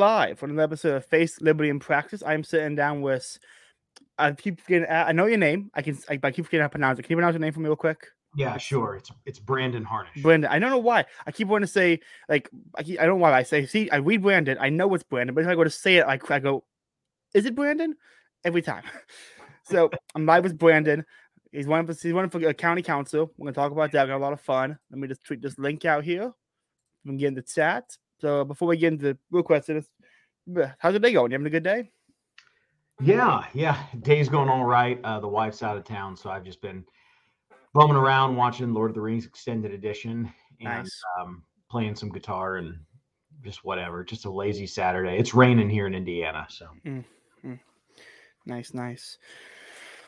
live on an episode of Face Liberty and Practice. I'm sitting down with. I keep getting. I know your name. I can. I, I keep forgetting how to pronounce it. Can you pronounce your name for me real quick? Yeah, sure. It's it's Brandon Harnish. Brandon. I don't know why. I keep wanting to say like I, keep, I don't know why I say. See, I read Brandon. I know it's Brandon, but if I go to say it, like I go, is it Brandon? Every time. so I'm live with Brandon. He's one of he's one for a uh, county council. We're gonna talk about that. We got a lot of fun. Let me just tweet this link out here. We can get in the chat. So before we get into the real questions, how's your day going? You having a good day? Yeah, yeah. Day's going all right. Uh, the wife's out of town, so I've just been bumming around watching Lord of the Rings extended edition and Nice. um, playing some guitar and just whatever. Just a lazy Saturday. It's raining here in Indiana, so Nice, nice.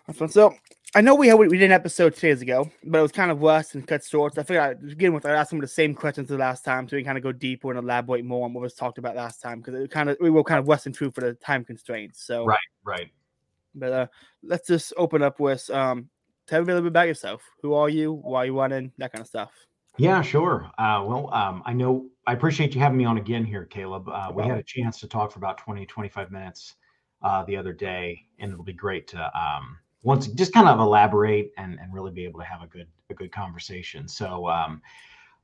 That's fun. So I know we had we did an episode two days ago, but it was kind of rushed and cut short. So I figured I'd begin with I asked some of the same questions as the last time, so we can kind of go deeper and elaborate more on what was talked about last time because it kind of we were kind of rusting true for the time constraints. So right, right. But uh, let's just open up with um, tell me a little bit about yourself. Who are you? Why are you running? That kind of stuff. Yeah, sure. Uh, well, um, I know I appreciate you having me on again here, Caleb. Uh, we had a chance to talk for about 20, 25 minutes uh, the other day, and it'll be great to um, once just kind of elaborate and, and really be able to have a good a good conversation. So um,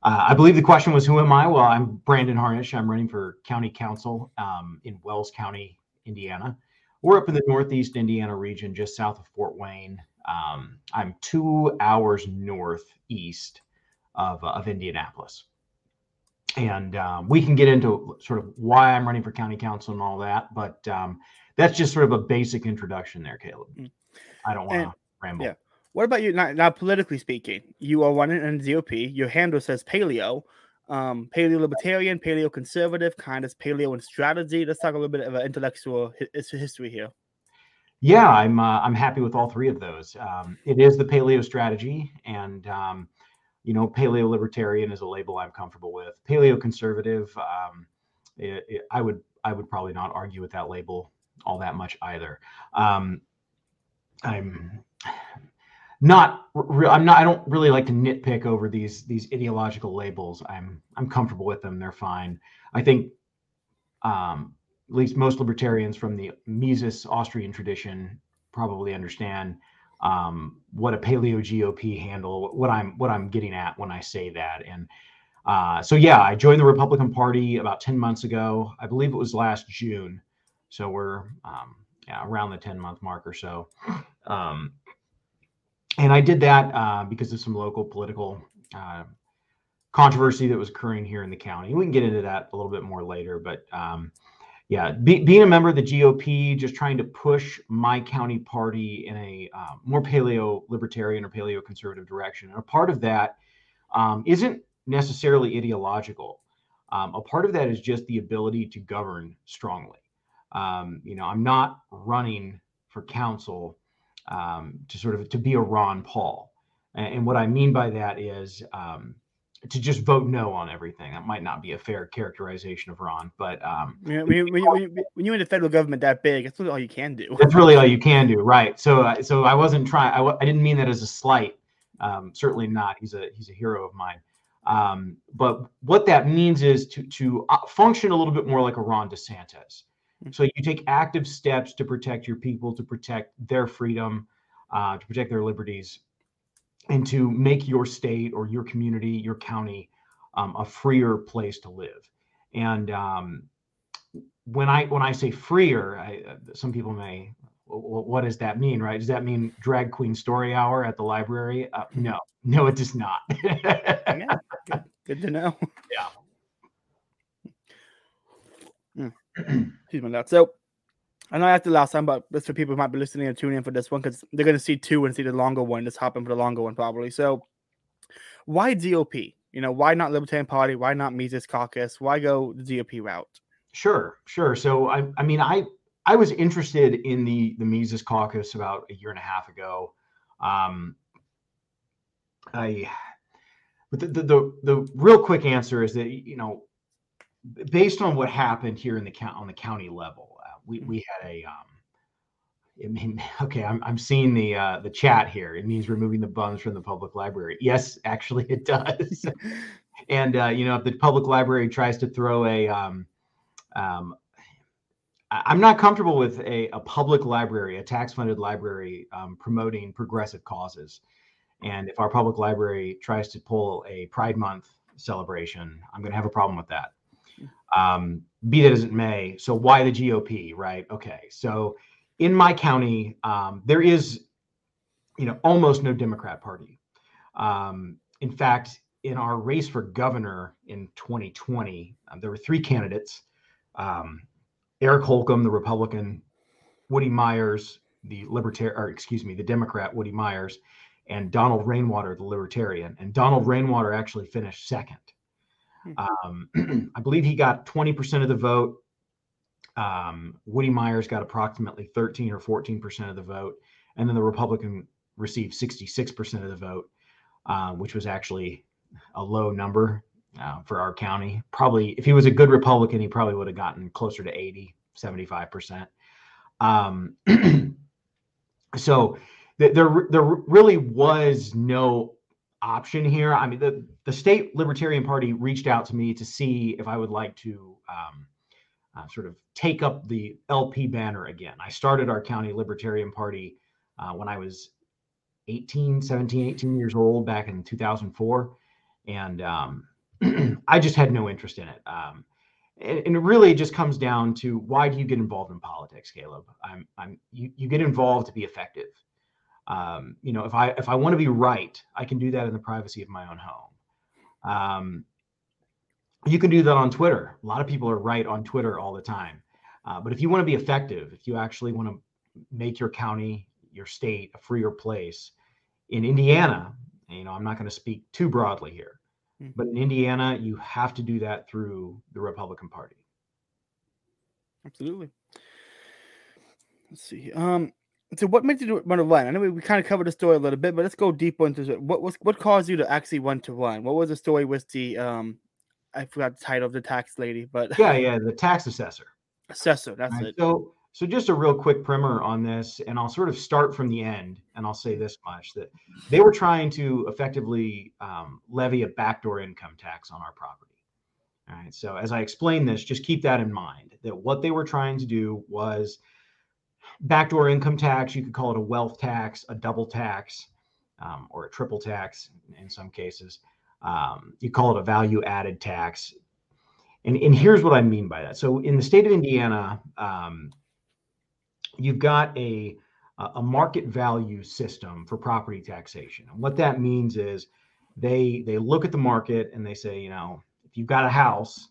uh, I believe the question was, who am I? Well, I'm Brandon Harnish. I'm running for county council um, in Wells County, Indiana. We're up in the Northeast Indiana region, just south of Fort Wayne. Um, I'm two hours northeast of, uh, of Indianapolis. And um, we can get into sort of why I'm running for county council and all that, but um, that's just sort of a basic introduction there, Caleb. Mm. I don't want to ramble. yeah. What about you? Now, now, politically speaking, you are running in GOP. Your handle says paleo, um, paleo libertarian, paleo conservative, kind of paleo and strategy. Let's talk a little bit of an intellectual hi- history here. Yeah, I'm uh, I'm happy with all three of those. Um, it is the paleo strategy, and um, you know, paleo libertarian is a label I'm comfortable with. Paleo conservative, um, it, it- I would I would probably not argue with that label all that much either. Um, I'm not I'm not I don't really like to nitpick over these these ideological labels. I'm I'm comfortable with them. They're fine. I think um, at least most libertarians from the Mises Austrian tradition probably understand um, what a paleo GOP handle, what I'm what I'm getting at when I say that. And uh, so yeah, I joined the Republican Party about 10 months ago. I believe it was last June. So we're um, yeah, around the 10 month mark or so. Um, and I did that uh, because of some local political uh, controversy that was occurring here in the county. We can get into that a little bit more later, but um, yeah, be, being a member of the GOP, just trying to push my county party in a uh, more paleo libertarian or paleo conservative direction. And a part of that um, not necessarily ideological. Um, a part of that is just the ability to govern strongly. Um, you know, I'm not running for council um, to sort of to be a Ron Paul, and, and what I mean by that is um, to just vote no on everything. That might not be a fair characterization of Ron, but um, When you, when, you, when, you, when you- when you're in the federal government that big, that's really all you can do. that's really all you can do, right? So, uh, so I wasn't trying. I, I didn't mean that as a slight. Um, certainly not. He's a he's a hero of mine. Um, but what that means is to to uh, function a little bit more like a Ron DeSantis. So you take active steps to protect your people, to protect their freedom, uh, to protect their liberties, and to make your state or your community, your county, um, a freer place to live. And um, when I when I say freer, I, uh, some people may, "Wh- wh- what does that mean, right? Does that mean drag queen story hour at the library? Uh, no, no, it does not. yeah, good, good to know. Yeah. Mm. Excuse me, that. So I know I asked the last time, but that's for people who might be listening and tuning in for this one because they're going to see two and see the longer one. Just in for the longer one, probably. So why GOP? You know, why not Libertarian Party? Why not Mises Caucus? Why go the GOP route? Sure, sure. So I, I mean, I, I was interested in the the Mises Caucus about a year and a half ago. Um, I, but the, the the the real quick answer is that you know, based on what happened here in the count on the county level, uh, we we had a um, I mean, okay, I'm I'm seeing the uh, the chat here. It means removing the bums from the public library. Yes, actually, it does. and uh, you know, if the public library tries to throw a um, um, I'm not comfortable with a, a public library, a tax funded library um, promoting progressive causes. And if our public library tries to pull a Pride Month celebration, I'm going to have a problem with that. Um, be that as it may. So, why the GOP, right? Okay. So, in my county, um, there is, you know, almost no Democrat Party. Um, in fact, in our race for governor in 2020, um, there were three candidates um, Eric Holcomb, the Republican, Woody Myers, the Libertarian, or excuse me, the Democrat, Woody Myers, and Donald Rainwater, the Libertarian. And Donald Rainwater actually finished second. Hmm. Um, I believe he got 20% of the vote. Um, Woody Myers got approximately 13 or 14% of the vote. And then the Republican received 66% of the vote, uh, which was actually a low number uh, for our county. Probably, if he was a good Republican, he probably would have gotten closer to 80, 75%. Um, so th- there, there really was no option here. I mean, the, the state Libertarian Party reached out to me to see if I would like to um, uh, sort of take up the LP banner again. I started our county Libertarian Party uh, when I was 18, 17, 18 years old back in 2004. And um, I just had no interest in it. Um, and, and, it really just comes down to why do you get involved in politics, Caleb? I'm, I'm, you, you get involved to be effective. Um, you know, if I if I want to be right, I can do that in the privacy of my own home. Um, you can do that on Twitter. A lot of people are right on Twitter all the time. Uh, but if you want to be effective, if you actually want to make your county, your state a freer place, in Indiana, you know, I'm not going to speak too broadly here Mm-hmm. But in Indiana, you have to do that through the Republican Party. Absolutely. Let's see. Um, so what made you want to run? I know we, we kind of covered the story a little bit, but let's go deeper into it. What was what caused you to actually want to run? What was the story with the um I forgot the title of the tax lady, but yeah, yeah, the tax assessor. Assessor, that's right. it. So so just a real quick primer on this, and I'll sort of start from the end, and I'll say this much: that they were trying to effectively um, levy a backdoor income tax on our property. All right. So as I explain this, just keep that in mind. That what they were trying to do was backdoor income tax. You could call it a wealth tax, a double tax, um, or a triple tax in some cases. Um, you call it a value added tax. And, and here's what I mean by that. So in the state of Indiana, um, you've got a a market value system for property taxation. And what that means is they they look at the market and they say, you know, if you've got a house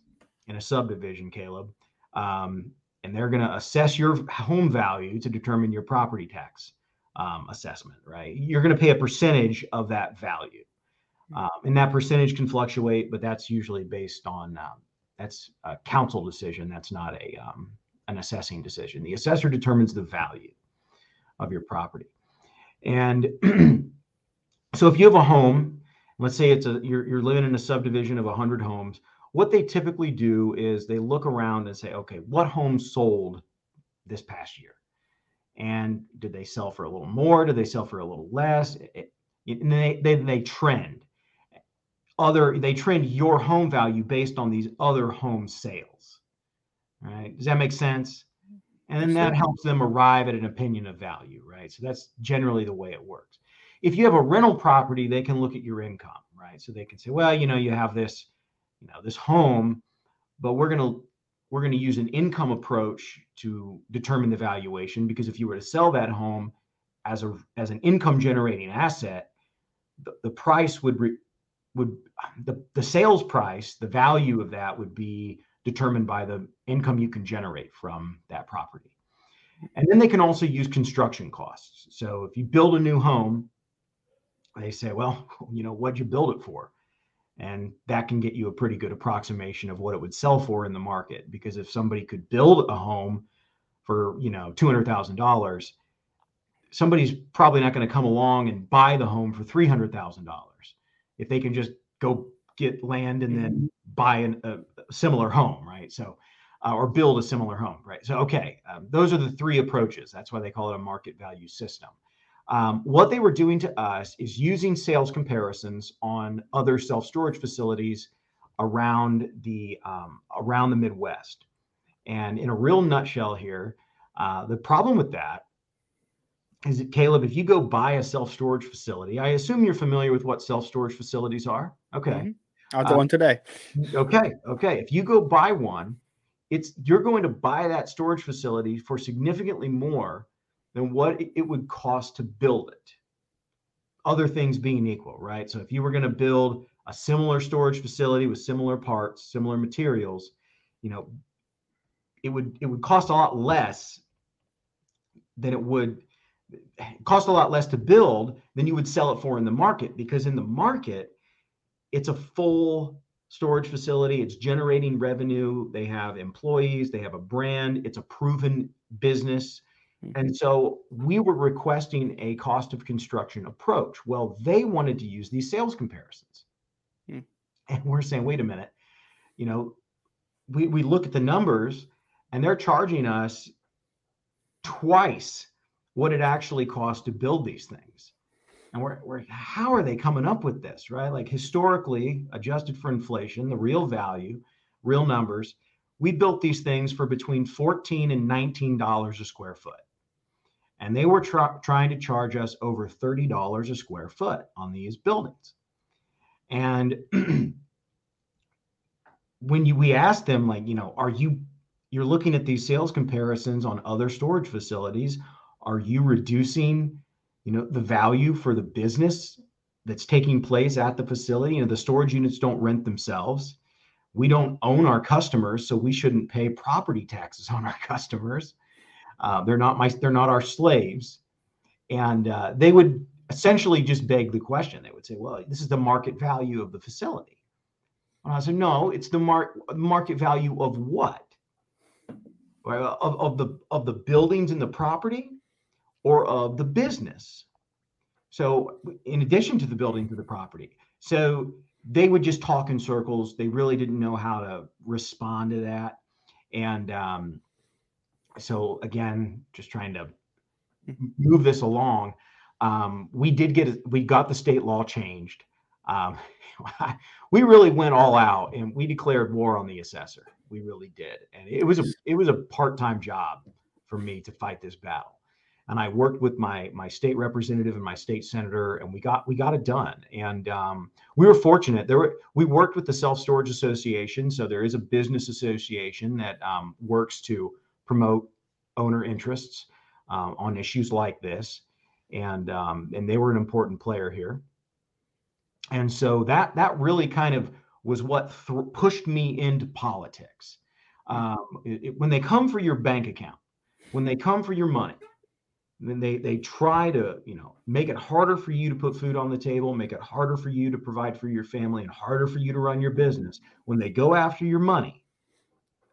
in a subdivision, Caleb, um, and they're going to assess your home value to determine your property tax um, assessment, right? You're going to pay a percentage of that value. Um, and that percentage can fluctuate, but that's usually based on um, that's a council decision. That's not a um, an assessing decision. The assessor determines the value of your property. And so if you have a home, let's say it's a you're, you're living in a subdivision of 100 homes, what they typically do is they look around and say, okay, what homes sold this past year? And did they sell for a little more? Did they sell for a little less? Eh, eh, and they, they, they trend other they trend your home value based on these other home sales right? Does that make sense? And then that helps them arrive at an opinion of value, right? So that's generally the way it works. If you have a rental property, they can look at your income, right? So they can say, well, you know, you have this, you know, this home, but we're going to we're going to use an income approach to determine the valuation because if you were to sell that home as a as an income generating asset, the, the price would re, would the, the sales price, the value of that would be determined by the income you can generate from that property. And then they can also use construction costs. So if you build a new home, they say, well, you know, what'd you build it for? And that can get you a pretty good approximation of what it would sell for in the market. Because if somebody could build a home for, you know, $200,000, somebody's probably not going to come along and buy the home for $300,000. If they can just go get land and then buy an, a, similar home, right? So, uh, or build a similar home, right? So, okay, um, those are the three approaches. That's why they call it a market value system. Um, what they were doing to us is using sales comparisons on other self storage facilities around the um, around the Midwest, And in a real nutshell here, uh, the problem with that is that Caleb, if you go buy a self storage facility, I assume you're familiar with what self storage facilities are. Okay. Mm-hmm. I'll go uh, one today. Okay. Okay. If you go buy one, it's you're going to buy that storage facility for significantly more than what it would cost to build it. Other things being equal, right? So if you were going to build a similar storage facility with similar parts, similar materials, you know, it would it would cost a lot less than it would cost a lot less to build than you would sell it for in the market because in the market it's a full storage facility it's generating revenue they have employees they have a brand it's a proven business. And so we were requesting a cost of construction approach well they wanted to use these sales comparisons mm-hmm. and we're saying wait a minute you know we, we look at the numbers and they're charging us twice what it actually costs to build these things. And we're, we're how are they coming up with this, right? Like historically, adjusted for inflation, the real value, real numbers, we built these things for between 14 and 19 dollars a square foot. And they were trying to charge us over $30 a square foot on these buildings. And when you we asked them like, you know, are you you're looking at these sales comparisons on other storage facilities. Are you reducing you know the value for the business that's taking place at the facility? You know the storage units don't rent themselves. We don't own our customers so we shouldn't pay property taxes on our customers uh, they're not my they're not our slaves. And uh, they would essentially just beg the question. They would say well this is the market value of the facility. And i said no it's the mar- market value of what? Of, of the of the buildings and the property or of the business. So, in addition to the building to the property, so they would just talk in circles. They really didn't know how to respond to that, and um, so again, just trying to move this along. Um, we did get we got the state law changed. Um, we really went all out and we declared war on the assessor. We really did, and it was a it was a part time job for me to fight this battle and I worked with my my state representative and my state senator, and we got we got it done. And um, we were fortunate. There were we worked with the Self Storage Association, so there is a business association that um, works to promote owner interests um, on issues like this, and um, and they were an important player here. And so that that really kind of was what th- pushed me into politics. Um, it, it, when they come for your bank account, when they come for your money then they they try to you know make it harder for you to put food on the table make it harder for you to provide for your family and harder for you to run your business when they go after your money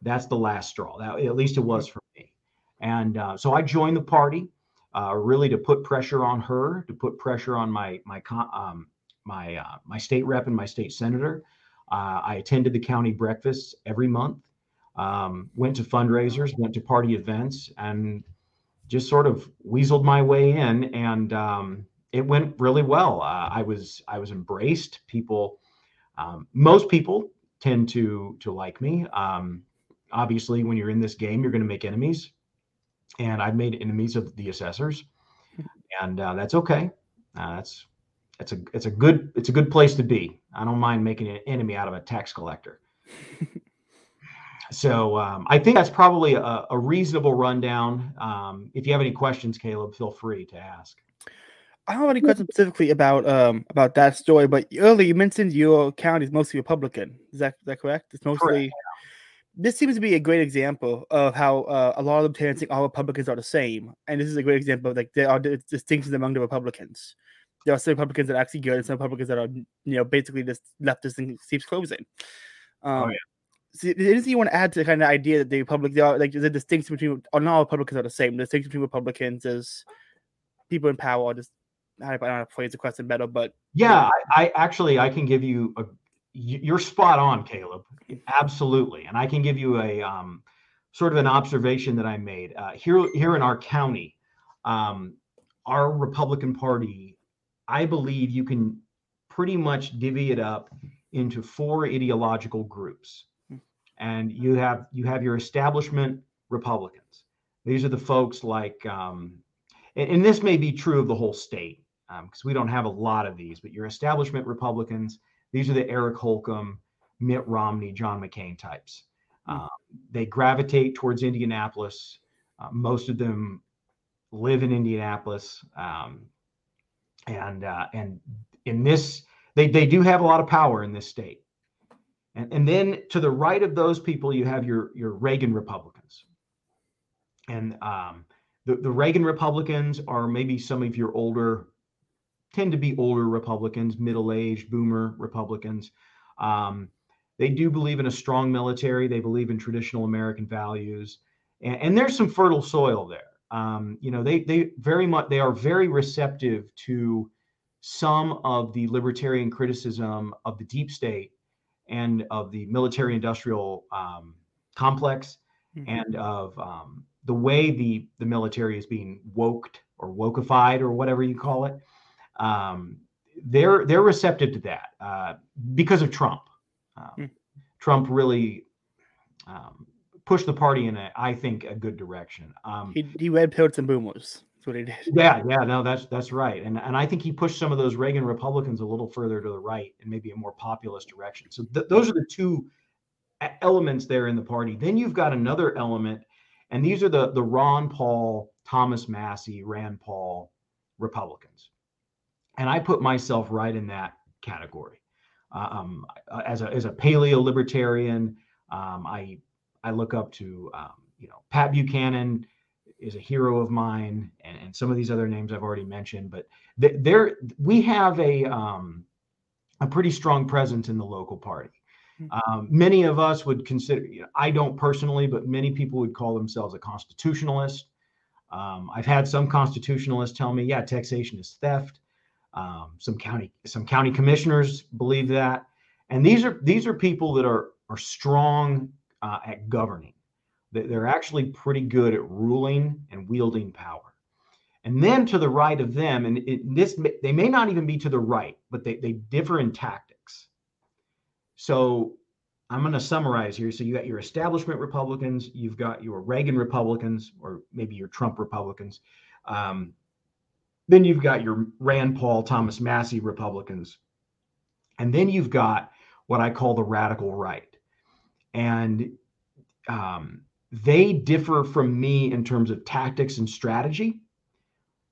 that's the last straw that, at least it was for me and uh, so i joined the party uh, really to put pressure on her to put pressure on my my um, my uh, my state rep and my state senator uh, i attended the county breakfasts every month um, went to fundraisers went to party events and just sort of weaseled my way in, and um, it went really well. Uh, I was I was embraced. People, um, most people tend to to like me. Um, obviously, when you're in this game, you're going to make enemies, and I've made enemies of the assessors, and uh, that's okay. Uh, that's it's a it's a good it's a good place to be. I don't mind making an enemy out of a tax collector. so um, I think that's probably a, a reasonable rundown. Um, if you have any questions, Caleb, feel free to ask. I don't have any questions specifically about um, about that story, but earlier you mentioned your county is mostly Republican. Is that is that correct? It's mostly. Correct. This seems to be a great example of how uh, a lot of libertarians think all Republicans are the same, and this is a great example of like there are distinctions among the Republicans. There are some Republicans that are actually good, and some Republicans that are you know basically just leftist and keeps closing. Oh, um, oh, yeah anything you want to add to the kind of idea that the Republic, they are like, there's a distinction between, or not all Republicans are the same. The distinction between Republicans is people in power. are Just I don't know how to phrase the question better, but yeah, I, I actually I can give you a. You're spot on, Caleb. Absolutely, and I can give you a um, sort of an observation that I made uh, here here in our county. Um, our Republican Party, I believe you can pretty much divvy it up into four ideological groups. and you have you have your establishment Republicans. These are the folks like, um, and, and, this may be true of the whole state because um, we don't have a lot of these, but your establishment Republicans. These are the Eric Holcomb, Mitt Romney, John McCain types. Mm. they gravitate towards Indianapolis. Uh, most of them live in Indianapolis, um, and uh, and in this they they do have a lot of power in this state. And, and then to the right of those people, you have your your Reagan Republicans, and um, the the Reagan Republicans are maybe some of your older, tend to be older Republicans, middle aged boomer Republicans. Um, they do believe in a strong military. They believe in traditional American values, and, and there's some fertile soil there. Um, you know, they they very much they are very receptive to some of the libertarian criticism of the deep state and of the military-industrial um, complex, mm-hmm. and of um, the way the the military is being woked or wokeified or whatever you call it. Um, they're they're receptive to that uh, because of Trump. Mm. Trump really um, pushed the party in a, I think, a good direction. Um, he he red pilled some boomers. That's what he did. Yeah, yeah, no, that's that's right, and and I think he pushed some of those Reagan Republicans a little further to the right and maybe a more populist direction. So th- those are the two elements there in the party. Then you've got another element, and these are the the Ron Paul, Thomas Massie, Rand Paul Republicans, and I put myself right in that category. Um, uh, as a as a paleo libertarian, um, I I look up to um, you know Pat Buchanan is a hero of mine, and, and, some of these other names I've already mentioned. But th- there we have a um, a pretty strong presence in the local party. Hmm. Um, many of us would consider, you know, I don't personally, but many people would call themselves a constitutionalist. Um, I've had some constitutionalists tell me, yeah, taxation is theft. Um, some county some county commissioners believe that, and these are these are people that are are strong uh, at governing. They're actually pretty good at ruling and wielding power. And then to the right of them, and it, this they may not even be to the right, but they, they differ in tactics. So I'm going to summarize here. So you got your establishment Republicans, you've got your Reagan Republicans, or maybe your Trump Republicans. Um, then you've got your Rand Paul, Thomas Massie Republicans. And then you've got what I call the radical right. And um, they differ from me in terms of tactics and strategy.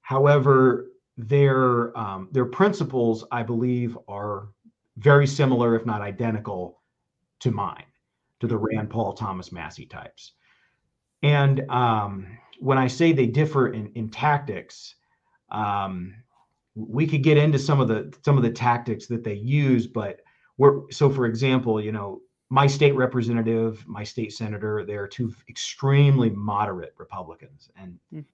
However, their um, their principles, I believe, are very similar, if not identical, to mine, to the Rand Paul, Thomas Massie types. And um, when I say they differ in, in tactics, um, we could get into some of the some of the tactics that they use, but we're so for example, you know, my state representative, my state senator, they're two extremely moderate Republicans, and mm.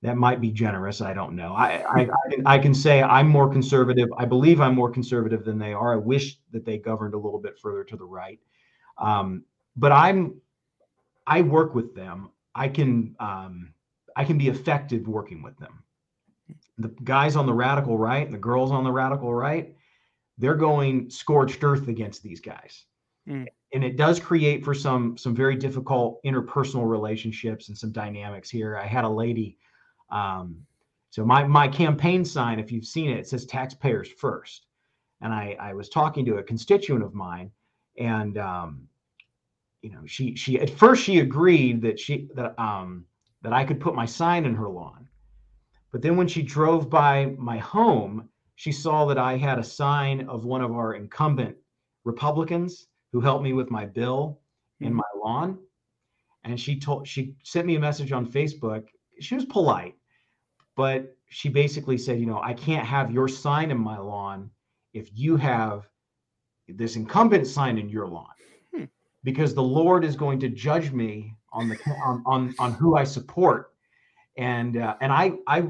that might be generous. I don't know. I I, I, can, I can say I'm more conservative. I believe I'm more conservative than they are. I wish that they governed a little bit further to the right, um, but I'm I work with them. I can um, I can be effective working with them the guys on the radical right and the girls on the radical right, they're going scorched earth against these guys. Mm. And it does create for some some very difficult interpersonal relationships and some dynamics here. I had a lady um, so my my campaign sign, if you've seen it, it says taxpayers first. And I, I was talking to a constituent of mine, and um, you know, she she at first she agreed that she that um that I could put my sign in her lawn. But then when she drove by my home, she saw that I had a sign of one of our incumbent Republicans who helped me with my bill in mm-hmm. my lawn. And she told she sent me a message on Facebook. She was polite, but she basically said, you know, I can't have your sign in my lawn if you have this incumbent sign in your lawn. Hmm. Because the Lord is going to judge me on the on on, on who I support and uh, and I I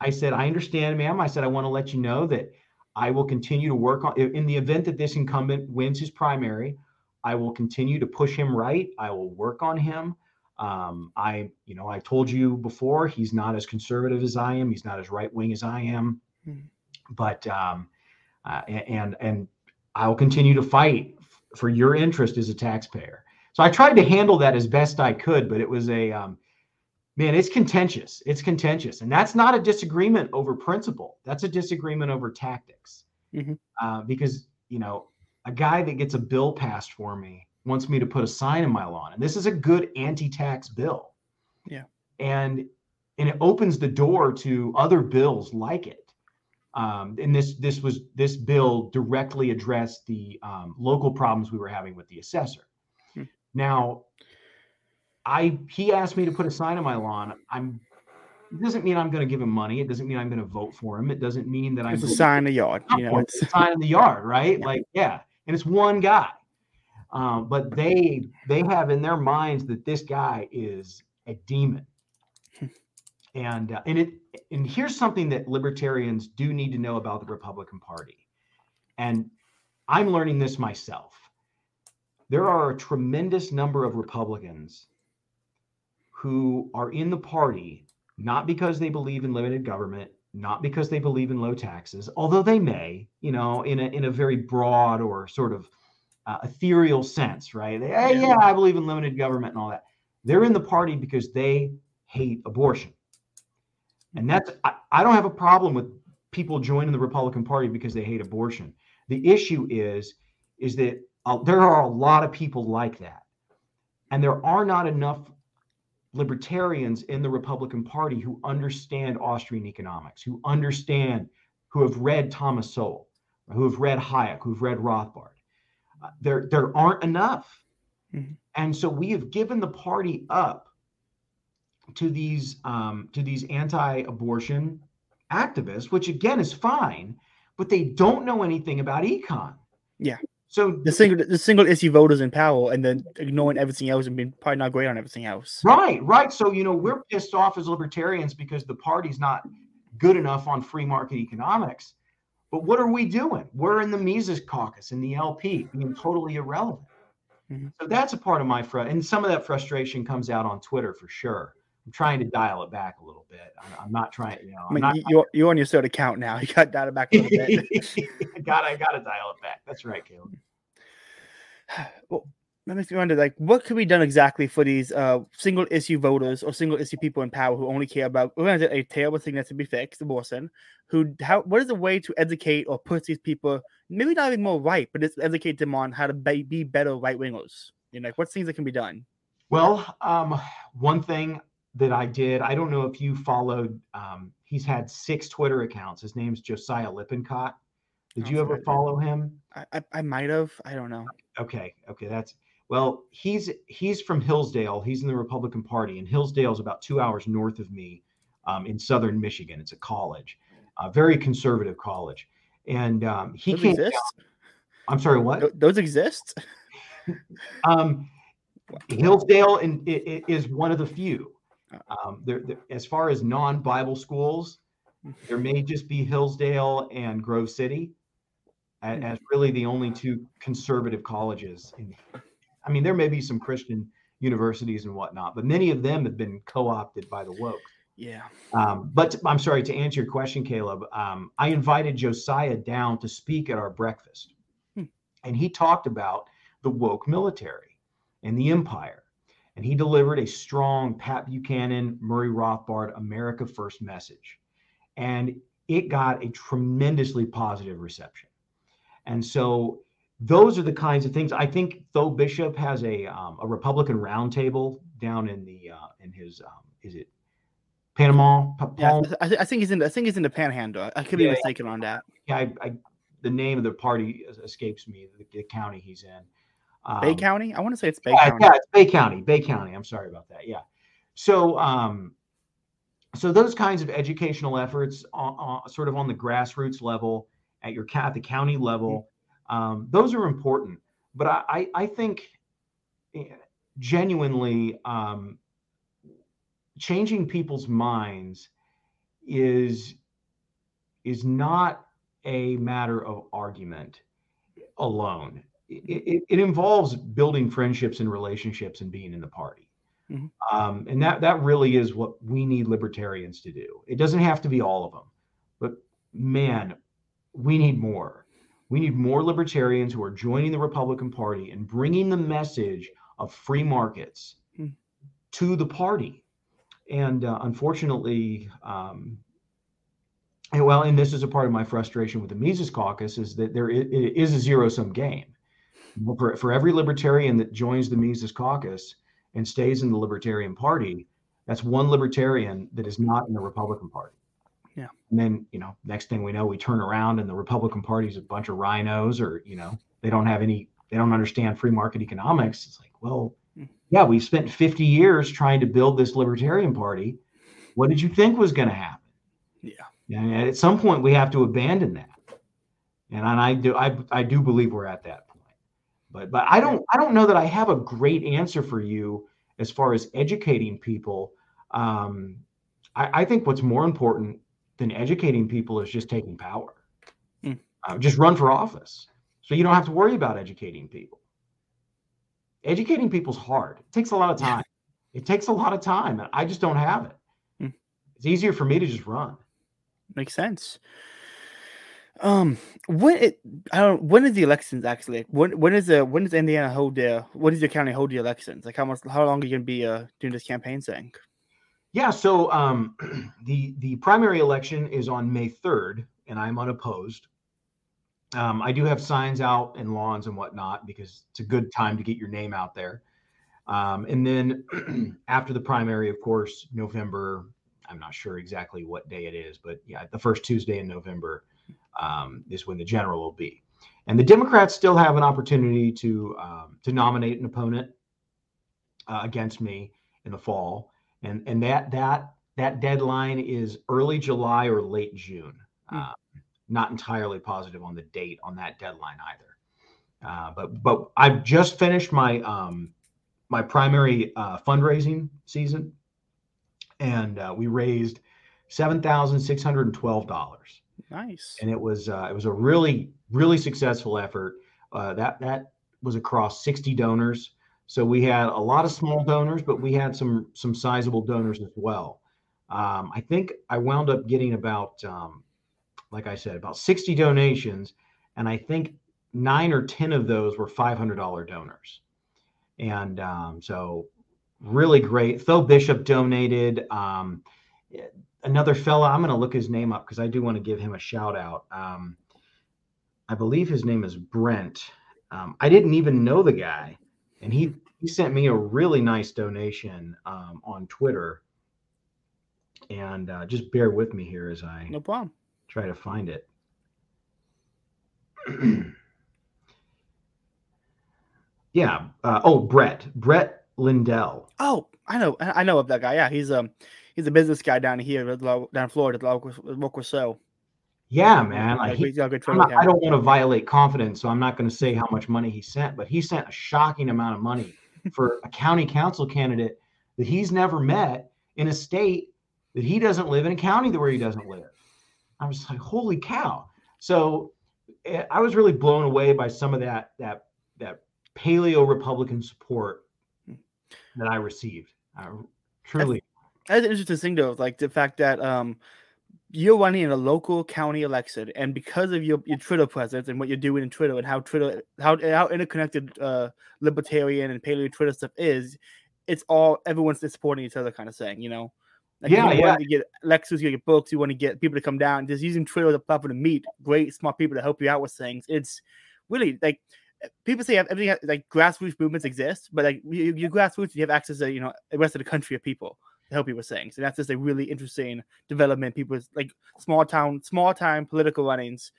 I said I understand, ma'am. I said I want to let you know that I will continue to work on in the event that this incumbent wins his primary. I will continue to push him right. I will work on him. Um, I, you know, I told you before he's not as conservative as I am. He's not as right wing as I am. Mm-hmm. But um, uh, and and I will continue to fight for your interest as a taxpayer So I tried to handle that as best I could, but it was a um, man, it's contentious. It's contentious, and that's not a disagreement over principle. That's a disagreement over tactics. Mhm. Uh, because you know, a guy that gets a bill passed for me wants me to put a sign in my lawn, and this is a good anti-tax bill. Yeah. and and it opens the door to other bills like it. Um, and this this was this bill directly addressed the um, local problems we were having with the assessor. Hmm. Now, I he asked me to put a sign on my lawn. I'm it doesn't mean I'm going to give him money. It doesn't mean I'm going to vote for him. It doesn't mean that I'm It's a sign in the yard. You know, it's it's a sign in the yard, right? Yeah. Like, yeah, and it's one guy. Um, but they they have in their minds that this guy is a demon. and uh, and it and here's something that libertarians do need to know about the Republican Party. And I'm learning this myself. There are a tremendous number of Republicans who are in the party not because they believe in limited government, not because they believe in low taxes, although they may, you know, in a in a very broad or sort of uh, ethereal sense, right? They, hey, Yeah. I believe in limited government and all that. They're in the party because they hate abortion, and that's I, I don't have a problem with people joining the Republican Party because they hate abortion. The issue is is that uh, there are a lot of people like that, and there are not enough libertarians in the Republican Party who understand Austrian economics, who understand, who have read Thomas Sowell, who have read Hayek, who've read Rothbard. Uh, there, there aren't enough. Mhm. And so we have given the party up to these um, to these anti-abortion activists, which again is fine, but they don't know anything about econ. Yeah. So the single the single issue voters in power and then ignoring everything else and being probably not great on everything else. Right, right. So, you know, we're pissed off as libertarians because the party's not good enough on free market economics. But what are we doing? We're in the Mises caucus in the LP, being totally irrelevant. Mhm. So that's a part of my fr and some of that frustration comes out on Twitter for sure. I'm trying to dial it back a little bit. I'm, I'm not trying, you know, I I'm mean, not. you- you're you're on your third count now. You got to dial it back a little bit. I got, I got to dial it back. That's right, Caleb. well, that makes me wonder, like, what could be done exactly for these uh single issue voters or single issue people in power who only care about we're gonna do a terrible thing that's to be fixed, abortion. Who how what is a way to educate or push these people maybe not even more right, but just educate them on how to be, be better right wingers? You know, like what things that can be done? Well, um, one thing that I did, I don't know if you followed, um, he's had six Twitter accounts. His name's Josiah Lippincott. Did you ever follow him? I I, I might have. I don't know. Okay, okay, that's well, he's he's from Hillsdale. He's in the Republican Party, and Hillsdale's about two hours north of me um, in southern Michigan. It's a college, a very conservative college. And um, he Those came. exist? I'm sorry, what? Those exist? Um, Hillsdale in, i- i- is one of the few. Um, there, there- as far as non-Bible schools, there may just be Hillsdale and Grove City as, Hmm. as really the only two conservative colleges. In, I mean, there may be some Christian universities and whatnot, but many of them have been co-opted by the woke. Yeah. Um, but I'm sorry to answer your question, Caleb. Um, I invited Josiah down to speak at our breakfast, Hmm. and he talked about the woke military and the empire. And he delivered a strong Pat Buchanan, Murray Rothbard, America First message. And it got a tremendously positive reception. And so those are the kinds of things. I think Tho Bishop has a um, a Republican roundtable down in the uh, in his um, is it Panama? Pa- Yeah, I, th- I think he's in. The, I think he's in the Panhandle. I could be Yeah, yeah. mistaken on that. Yeah, I, I, the name of the party escapes me. The, the county he's in. Bay Um, County. I want to say it's Bay yeah, County. yeah, it's Bay County. Bay County. I'm sorry about that. Yeah. So, um, so those kinds of educational efforts, on, on, sort of on the grassroots level, at your at the county level, um, those are important. But I, I, I think eh, genuinely, um, changing people's minds is is not a matter of argument alone. It, it, involves building friendships and relationships and being in the party. Mhm. Um, and that that really is what we need libertarians to do. It doesn't have to be all of them, but man, we need more. We need more libertarians who are joining the Republican Party and bringing the message of free markets Hmm. to the party. And uh, unfortunately, um, and well, and this is a part of my frustration with the Mises Caucus is that there is a zero sum game. For, for every libertarian that joins the Mises Caucus and stays in the Libertarian Party, that's one libertarian that is not in the Republican Party. Yeah. And then, you know, next thing we know, we turn around and the Republican Party is a bunch of RINOs or, you know, they don't have any, they don't understand free market economics. It's like, well, Hmm. yeah, we spent 50 years trying to build this Libertarian Party. What did you think was going to happen? Yeah. And at some point, we have to abandon that. And I do, I, I do believe we're at that point. But, but I don't, I don't know that I have a great answer for you as far as educating people. Um, I, I think what's more important than educating people is just taking power. Hmm. Uh, just run for office, so you don't have to worry about educating people. Educating people's hard. It takes a lot of time. It takes a lot of time, and I just don't have it. Hmm. It's easier for me to just run. Makes sense. Um, when it I don't when is the elections actually? When when is the when does Indiana hold their what does your county hold the elections? Like how much how long are you gonna be uh doing this campaign thing? Yeah, so um, the the primary election is on May third, and I'm unopposed. Um, I do have signs out and lawns and whatnot because it's a good time to get your name out there. Um, and then after the primary, of course, November. I'm not sure exactly what day it is, but yeah, the first Tuesday in November um, is when the general will be. And the Democrats still have an opportunity to um, to nominate an opponent uh, against me in the fall and and that that that deadline is early July or late June. Hmm. Uh, not entirely positive on the date on that deadline either. Uh, but but I've just finished my um, my primary uh, fundraising season, and uh, we raised seven thousand six hundred and twelve dollars Nice. and it was uh, it was a really really successful effort. Uh, that that was across 60 donors. So we had a lot of small donors, but we had some some sizable donors as well. Um, I think I wound up getting about, um, like I said, about 60 donations, and I think nine or 10 of those were $500 donors. And um, so really great. Tho Bishop donated. Another fella, I'm going to look his name up because I do want to give him a shout out. Um, I believe his name is Brent. Um, I didn't even know the guy, and he he sent me a really nice donation um, on Twitter. And uh, just bear with me here as I No problem. try to find it. yeah. Uh, oh, Brett. Brett Lindell. Oh, I know I I know of that guy. Yeah, he's um he's a business guy down here down in Florida, at local so. Yeah, man. Like, he- he's got a good I'm not, I don't want to violate confidence, so I'm not going to say how much money he sent, but he sent a shocking amount of money for a county council candidate that he's never met in a state that he doesn't live in a county where he doesn't live. I was like, holy cow. So eh, I was really blown away by some of that that that paleo Republican support that I received. I truly That's an interesting thing though, like the fact that um you're running in a local county election, and because of your, your Twitter presence and what you're doing in Twitter and how Twitter how how interconnected uh libertarian and paleo Twitter stuff is, it's all everyone's supporting each other kind of thing, you know. Like Yeah, you yeah. want to get lectures, you get books, you want to get people to come down, just using Twitter as a platform to meet great smart people to help you out with things. It's really like people say everything like grassroots movements exist, but like you, you grassroots, you have access to you know the rest of the country of people you with things, and that's just a really interesting development. People's like small town, small time political runnings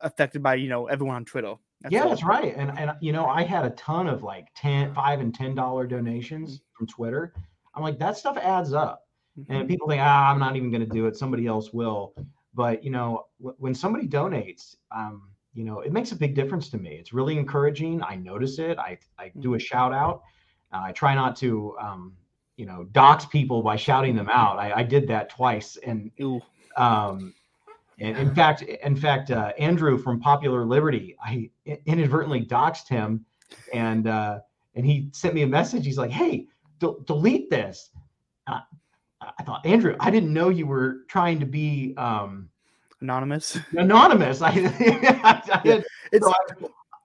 affected by you know everyone on Twitter. That's yeah, that's right. And and you know, I had a ton of like 10, 5 and ten dollar donations from Twitter. I'm like, that stuff adds up. Mhm. And people think, ah, I'm not even going to do it. Somebody else will. But you know, w- when somebody donates, um, you know, it makes a big difference to me. It's really encouraging. I notice it. I I do Mm-hmm. a shout out. Uh, I try not to, um, you know, dox people by shouting them out. I, I did that twice, and um, and in fact, in fact, uh, Andrew from Popular Liberty, I inadvertently doxed him, and uh, and he sent me a message. He's like, "Hey, del- delete this." Uh, I thought, Andrew, I didn't know you were trying to be um, anonymous. anonymous. I, I, had- It's so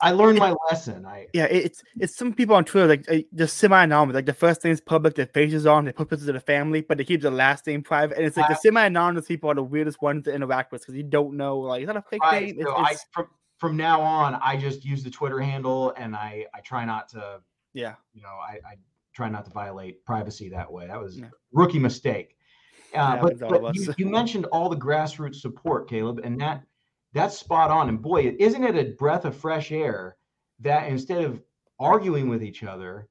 I learned my lesson. I yeah, it's it's some people on Twitter like just semi-anonymous. Like the first thing is public, their faces on, they put pictures of the family, but they keep the last name private. And it's like the semi-anonymous people are the weirdest ones to interact with because you don't know like is that a fake name? So It's- I, from, from now on, I just use the Twitter handle, and I I try not to yeah, you know I, I try not to violate privacy that way. That was Yeah. rookie mistake. Uh, but happens to all of but you, you mentioned all the grassroots support, Caleb, and that that's spot on. And boy, isn't it a breath of fresh air that instead of arguing with each other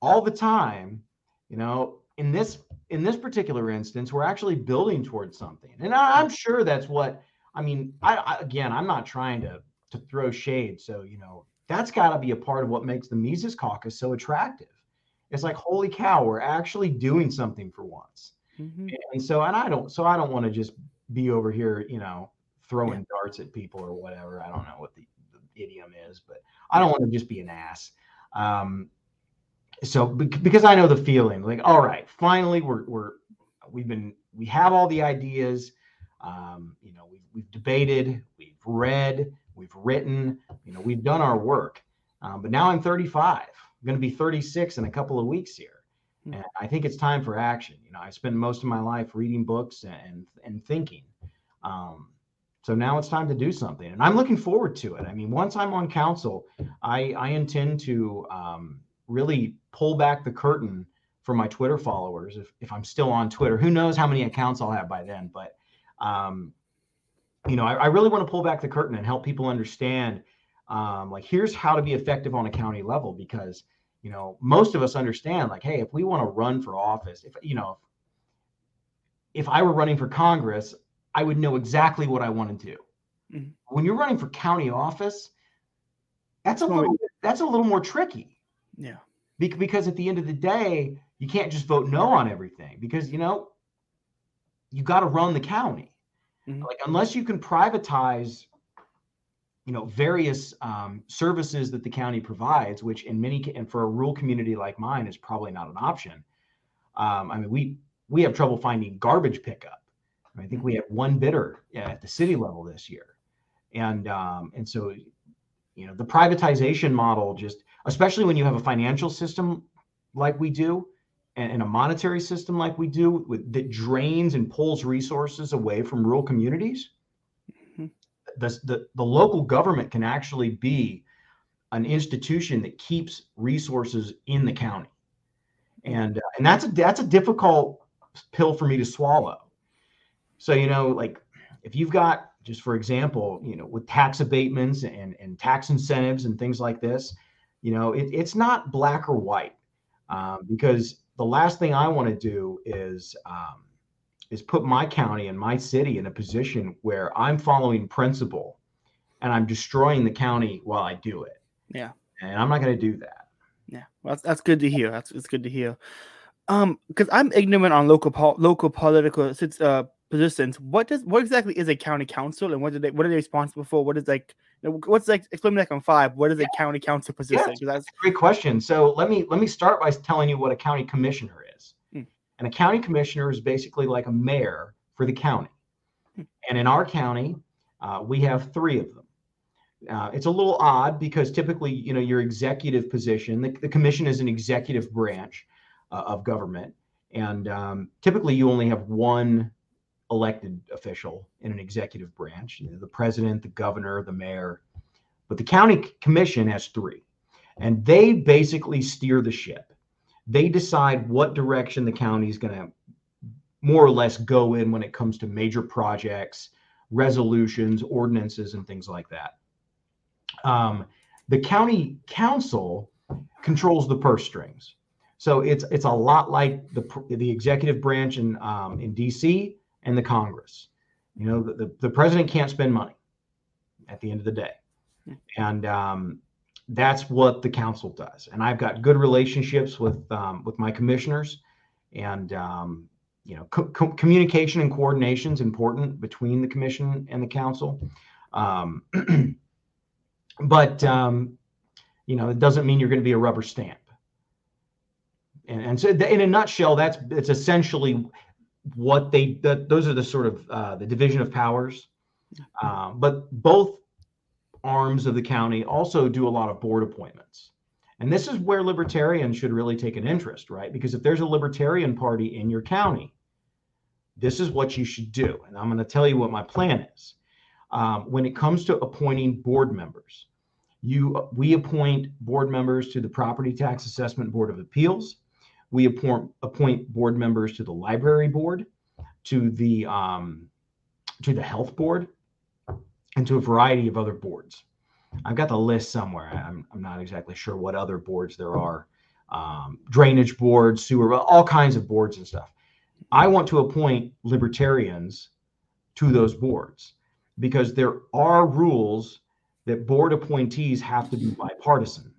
all the time, you know, in this in this particular instance, we're actually building towards something. And I, I'm sure that's what I mean. I, I again, I'm not trying to to throw shade. So you know, that's got to be a part of what makes the Mises Caucus so attractive. It's like, holy cow, we're actually doing something for once. Mhm. And so, and I don't, so I don't want to just be over here, you know, throwing darts at people or whatever. I don't know what the, the idiom is, but I don't want to just be an ass. Um, so because I know the feeling, like, all right, finally, we're we're we've been we have all the ideas. Um, you know, we've we've debated, we've read, we've written, you know, we've done our work. Um, but now I'm 35. I'm going to be 36 in a couple of weeks here. Hmm. And I think it's time for action. You know, I spend most of my life reading books and and thinking. Um, so now it's time to do something, and I'm looking forward to it. I mean, once I'm on council, I I intend to um, really pull back the curtain for my Twitter followers. If if I'm still on Twitter, who knows how many accounts I'll have by then? But um, you know, I, I really want to pull back the curtain and help people understand. Um, like, here's how to be effective on a county level because you know most of us understand like hey if we want to run for office if you know if, if i were running for congress i would know exactly what i want to do. Mhm. when you're running for county office that's a little that's a little more tricky. Yeah, Bec- because at the end of the day you can't just vote no on everything because you know you got to run the county. Mhm. like unless you can privatize you know various um, services that the county provides which in many and for a rural community like mine is probably not an option um, i mean we we have trouble finding garbage pickup i think we had one bidder at the city level this year. And um, and so you know the privatization model just especially when you have a financial system like we do and, and a monetary system like we do with, that drains and pulls resources away from rural communities Mhm. the, the, the local government can actually be an institution that keeps resources in the county. And uh, and that's a that's a difficult pill for me to swallow so you know like if you've got just for example you know with tax abatements and and tax incentives and things like this you know it, it's not black or white um, because the last thing i want to do is um, is put my county and my city in a position where i'm following principle and i'm destroying the county while i do it Yeah. and i'm not going to do that yeah. Well, that's that's good to hear. That's it's good to hear. Um, because I'm ignorant on local pol- local political since uh positions. What does what exactly is a county council and what are they what are they responsible for? What is like what's like explain like on five? What is a county council position? Because that's Great question. So let me let me start by telling you what a county commissioner is. Hmm. And a county commissioner is basically like a mayor for the county. Hmm. And in our county, uh, we have three of them. Uh, it's a little odd because typically, you know, your executive position, the, the commission is an executive branch uh, of government, and um, typically you only have one elected official in an executive branch: you know, the president, the governor, the mayor. But the county commission has three and they basically steer the ship. They decide what direction the county is going to more or less go in when it comes to major projects, resolutions, ordinances, and things like that. Um, the county council controls the purse strings, so it's it's a lot like the the executive branch in um, in D.C. and the Congress. You know, the, the, the president can't spend money at the end of the day, and um, that's what the council does. And I've got good relationships with um, with my commissioners, and um, you know, co- co- communication and coordination is important between the commission and the council. Um, but um, you know, it doesn't mean you're going to be a rubber stamp. And, and so, th- in a nutshell, that's it's essentially what they. That, those are the sort of uh, the division of powers. Um, but both arms of the county also do a lot of board appointments. And this is where libertarians should really take an interest, right? Because if there's a libertarian party in your county, this is what you should do. And I'm going to tell you what my plan is. Um, when it comes to appointing board members, you we appoint board members to the Property Tax Assessment Board of Appeals. We appoint appoint board members to the Library Board, to the um, to the Health Board, and to a variety of other boards. I've got the list somewhere. I'm, I'm not exactly sure what other boards there are um, drainage boards, sewer, all kinds of boards and stuff. I want to appoint libertarians to those boards because there are rules that board appointees have to be bipartisan.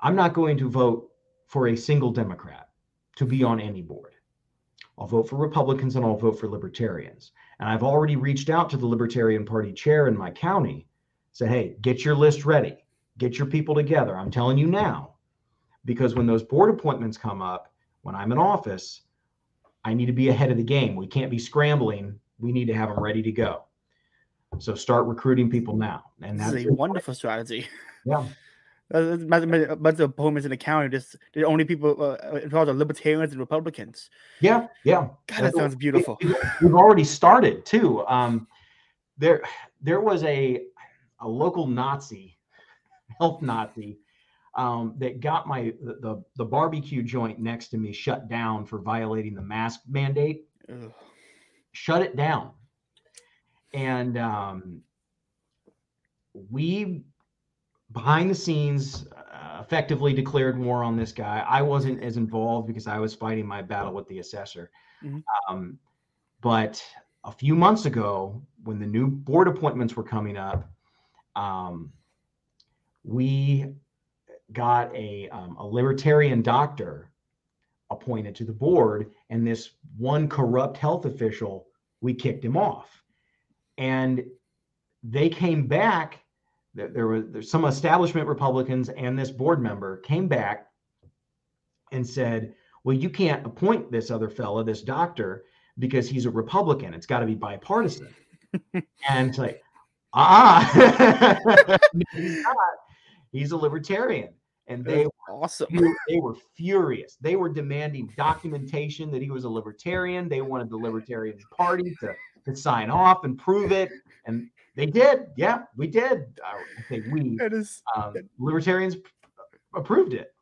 I'm not going to vote for a single Democrat to be on any board. I'll vote for Republicans and I'll vote for libertarians. And I've already reached out to the Libertarian Party chair in my county, said, hey, get your list ready, get your people together. I'm telling you now, because when those board appointments come up, when I'm in office, I need to be ahead of the game. We can't be scrambling. We need to have them ready to go. So start recruiting people now. And that's a wonderful strategy. Yeah. Uh, a bunch of opponents in the county, just the only people uh, involved are libertarians and Republicans. Yeah, yeah. God, that sounds beautiful. We've already started too. Um, there, there was a a local Nazi, health Nazi, um, that got my the, the, the barbecue joint next to me shut down for violating the mask mandate. Ugh. Shut it down, and um, we behind the scenes uh, effectively declared war on this guy. I wasn't as involved because I was fighting my battle with the assessor. Mm-hmm. Um, but a few months ago, when the new board appointments were coming up, um, we got a, um, a libertarian doctor appointed to the board, and this one corrupt health official, we kicked him off. And they came back. There was there's some establishment Republicans and this board member came back and said, "Well, you can't appoint this other fella, this doctor, because he's a Republican. It's got to be bipartisan." and it's like, ah, he's. He's a libertarian and they were awesome. They were furious. They were demanding documentation that he was a libertarian. They wanted the Libertarian Party to, to sign off and prove it, and they did. Yeah, we did. I think we is, um, libertarians approved it.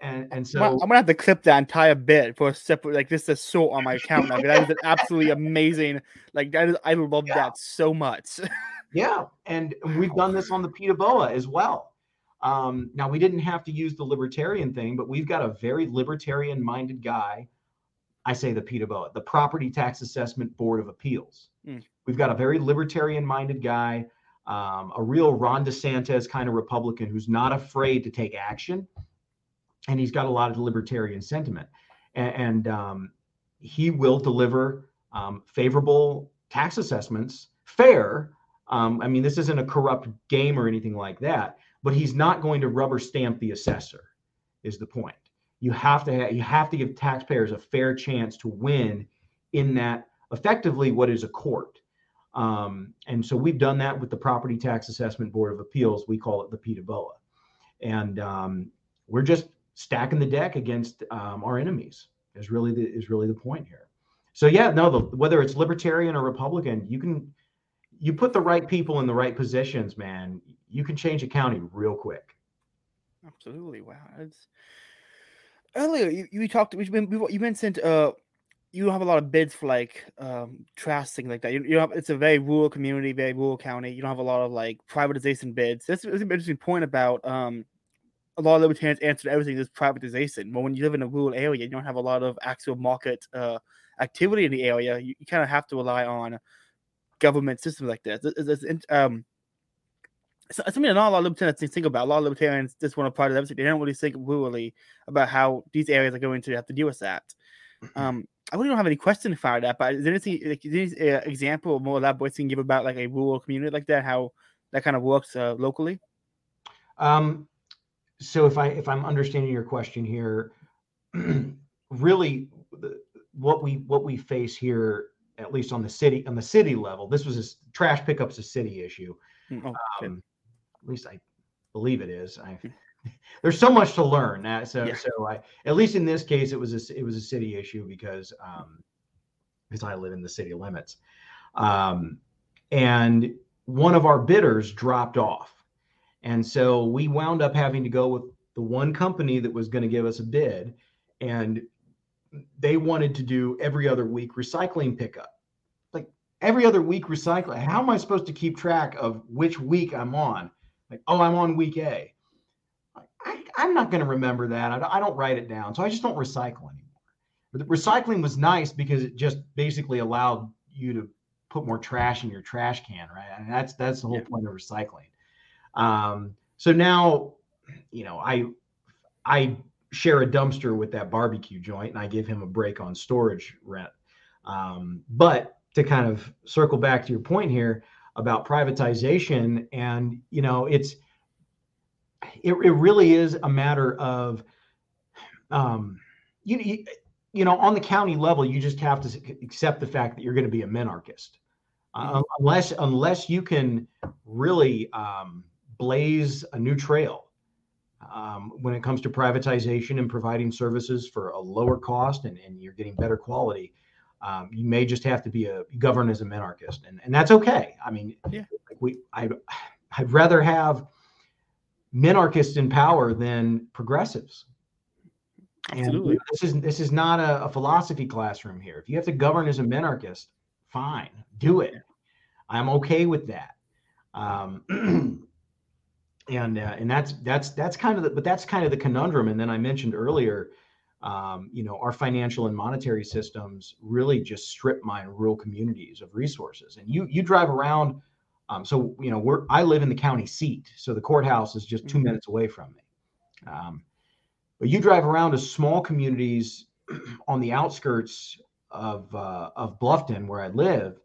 And, and so I'm gonna have to clip that entire bit for a separate like this is so on my account now. That is an absolutely amazing. Like that is I love yeah. that so much. yeah, and we've done this on the PTABOA as well. Um, now, we didn't have to use the libertarian thing, but we've got a very libertarian minded guy. I say the PTABOA, the Property Tax Assessment Board of Appeals. Mm. We've got a very libertarian minded guy, um, a real Ron DeSantis kind of Republican who's not afraid to take action. And he's got a lot of libertarian sentiment. And, and um, he will deliver um, favorable tax assessments, fair. Um, I mean, this isn't a corrupt game or anything like that but he's not going to rubber stamp the assessor is the point you have to have, you have to give taxpayers a fair chance to win in that effectively what is a court um, and so we've done that with the property tax assessment board of appeals we call it the PTABOA and um, we're just stacking the deck against um, our enemies is really the is really the point here so yeah no the, whether it's libertarian or republican you can you put the right people in the right positions man you can change a county real quick. Absolutely. Wow. It's... Earlier, you, you talked. You mentioned uh, you don't have a lot of bids for like um trash things like that. You, you have it's a very rural community, very rural county. You don't have a lot of like privatization bids. That's, that's an interesting point about um a lot of libertarians answered everything is privatization. But when you live in a rural area, you don't have a lot of actual market uh activity in the area. You, you kind of have to rely on government systems like that. It's, it's, um so, something that not a lot of libertarians think about. A lot of libertarians just want to part of everything. They don't really think really about how these areas are going to have to deal with that. Mm-hmm. Um, I really don't have any question about that, but is there anything like is there any uh, example or more elaborate you can give about like a rural community like that, how that kind of works uh, locally? Um, so if I if I'm understanding your question here, really, what we what we face here at least on the city on the city level. This was a trash pickup's a city issue. Mm, oh. Um, at least I believe it is. I Hmm. there's so much to learn. Uh, so Yeah. so I at least in this case it was a it was a city issue because um because I live in the city limits. Um and one of our bidders dropped off. And so we wound up having to go with the one company that was going to give us a bid and they wanted to do every other week recycling pickup. Like every other week recycling. How am I supposed to keep track of which week I'm on? Like, oh, I'm on week A. I, I'm not going to remember that. I don't, I don't write it down. So I just don't recycle anymore. But the recycling was nice because it just basically allowed you to put more trash in your trash can, right? And that's that's the whole Yeah. point of recycling. Um, so now, you know, I I share a dumpster with that barbecue joint, and I give him a break on storage rent. Um, but to kind of circle back to your point here about privatization, and you know, it's it, it really is a matter of um, you, you you know on the county level you just have to accept the fact that you're going to be a minarchist. Uh, unless unless you can really um, blaze a new trail um, when it comes to privatization and providing services for a lower cost and, and you're getting better quality um, you may just have to be a govern as a minarchist and, and that's okay i mean Yeah. like we I, i'd rather have minarchists in power than progressives and Absolutely. this is this is not a, a philosophy classroom here. If you have to govern as a minarchist, fine, do it. I'm okay with that. Um, and uh, and that's that's that's kind of the but that's kind of the conundrum. And then I mentioned earlier, um, you know, our financial and monetary systems really just strip mine rural communities of resources. And you you drive around. Um, so you know, we're I live in the county seat, so the courthouse is just 2 Mhm. minutes away from me. Um, but you drive around to small communities on the outskirts of uh, of Bluffton, where I live,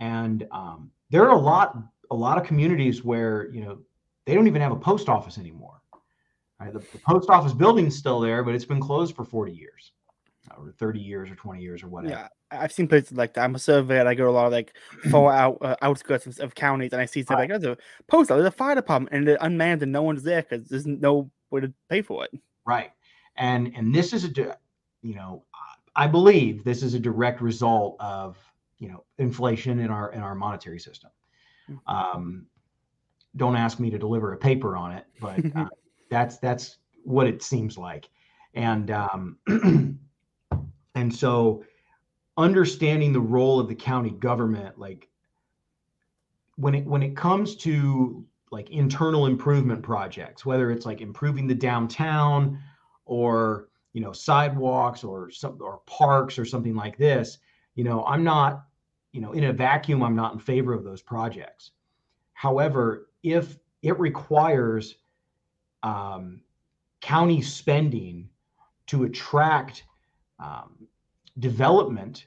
and um, there are a lot a lot of communities where you know they don't even have a post office anymore. Right? The, the post office building's still there, but it's been closed for 40 years, or 30 years, or 20 years, or whatever. Yeah, I've seen places like that. I'm a surveyor. and I go to a lot of like far out uh, outskirts of, of counties, and I see stuff like there's a post office, there's a fire department, and they're unmanned, and no one's there because there's no way to pay for it. Right. And and this is a you know I believe this is a direct result of you know inflation in our in our monetary system. Mm. Um, don't ask me to deliver a paper on it, but uh, that's that's what it seems like. And um, and so understanding the role of the county government, like when it when it comes to like internal improvement projects, whether it's like improving the downtown or you know sidewalks or some or parks or something like this, you know, I'm not, you know, in a vacuum, I'm not in favor of those projects. However, if it requires um, county spending to attract um, development